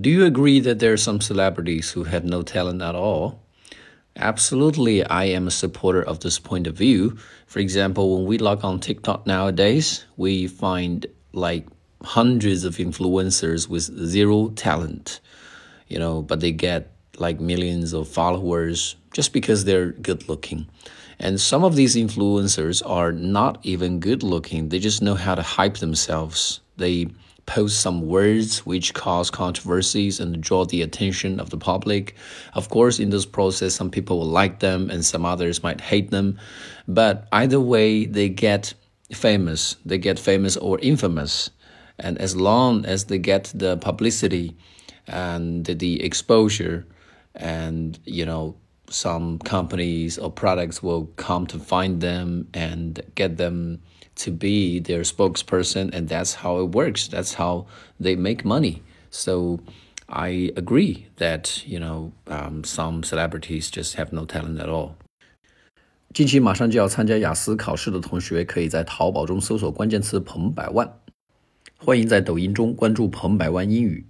Do you agree that there are some celebrities who have no talent at all? Absolutely, I am a supporter of this point of view. For example, when we log on TikTok nowadays, we find like hundreds of influencers with zero talent, you know, but they get like millions of followers just because they're good looking. And some of these influencers are not even good looking, they just know how to hype themselves. They post some words which cause controversies and draw the attention of the public. Of course, in this process, some people will like them and some others might hate them. But either way, they get famous. They get famous or infamous. And as long as they get the publicity and the exposure, and you know, some companies or products will come to find them and get them to be their spokesperson, and that's how it works. That's how they make money. So I agree that you know um, some celebrities just have no talent at all. 近期马上就要参加雅思考试的同学，可以在淘宝中搜索关键词“彭百万”，欢迎在抖音中关注“彭百万英语”。